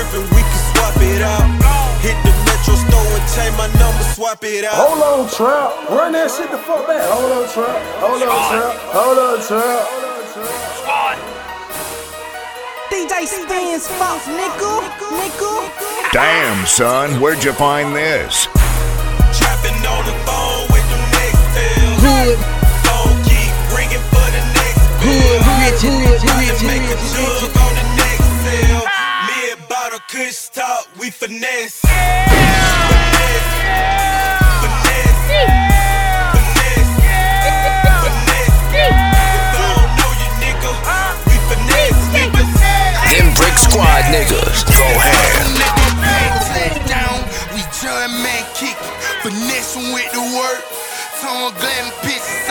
tripping, we can swap it out. Hit the metro store and change my number, swap it out. Hold on, trap. Run that shit the fuck back. Hold on, trap. Hold on, trap. Hold on, trap. DJ Spins, fuck, nickel, nickel. Damn, son, where'd you find this? Trapping on the phone with them next Hood. Phone keep ringing for the next Hood, hood, hood. We finesse. Finesse. Finesse. Finesse. Finesse. If I don't know you, nigga, we finesse, niggas. Them Brick Squad niggas go ham. down, we John man kick, finessing with the work. Tongue glamming bitches,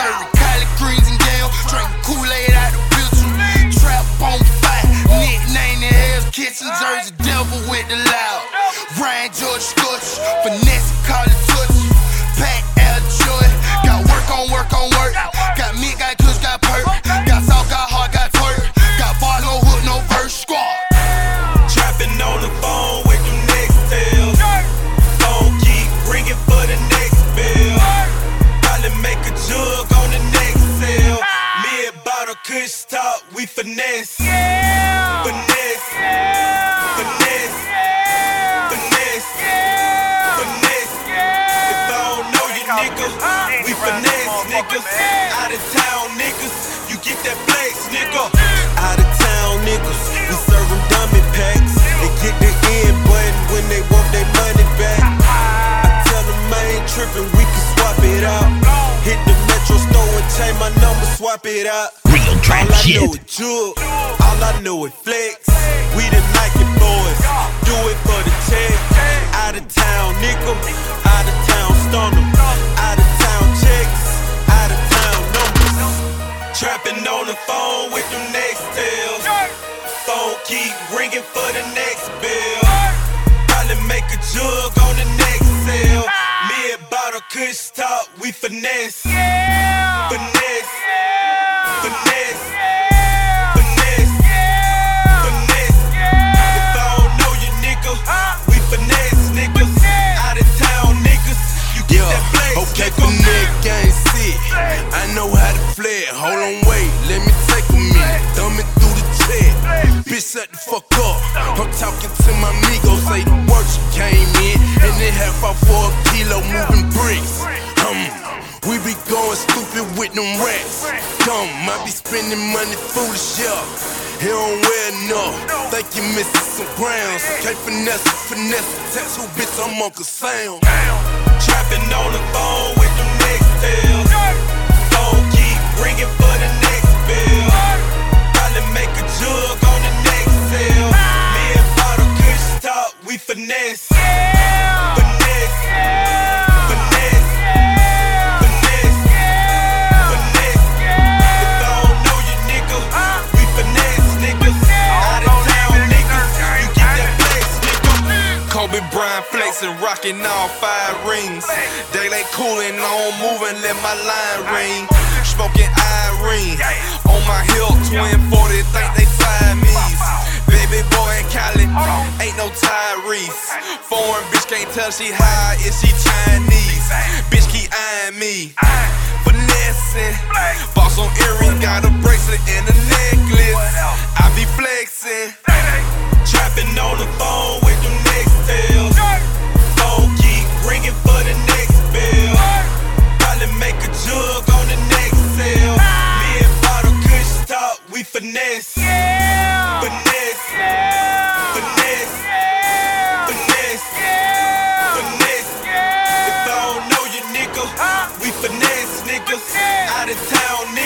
Ryan George Scotch, finesse we finesse, niggas. Out of town, niggas, you get that flex, nigga. Out of town, niggas, we serve 'em dummy packs. They get the end button when they want their money back. I tell them I ain't tripping, we can swap it out. Hit the metro store and change my number, swap it out. Real trap All I shit. know is jug, all I know is flex. We the Nike boys, do it for the check. Out of town, nigga, them next tails. Phone keep ringing for the next bill. Probably make a jug on the next sale. Ah. Me and Bottle Kush talk, we finesse. Finesse. Finesse. Finesse. Finesse. If I don't know you, nigga, we finesse, niggas. Out of town, niggas, you get that flex, Okay, nigga. for nigga ain't sick. I know how to play it. Hold on, fuck up. I'm talking to my amigo, say the work you came in. And then half off for a kilo moving bricks. Um, we be going stupid with them rats. Come, I be spending money foolish, yeah. He don't wear enough. Think you missing some grounds. Can't finesse, finesse. Who bitch, I'm Uncle Sam. Trapping on the finesse. Finesse. Finesse. Finesse. Finesse. I don't know you, nigga, we finesse, you get that flex, nigga. Kobe Bryant flexing, rocking all five rings. Daylight cooling, on moving, let my line ring. Smoking Irene, on my hip, twin 40, think they Siamese. Baby boy in Cali, ain't no Tyrese. Foreign bitch can't tell she high, is she Chinese? Bitch keep eyeing me. Finessing, boss on earring, got a bracelet and a necklace. Out of town,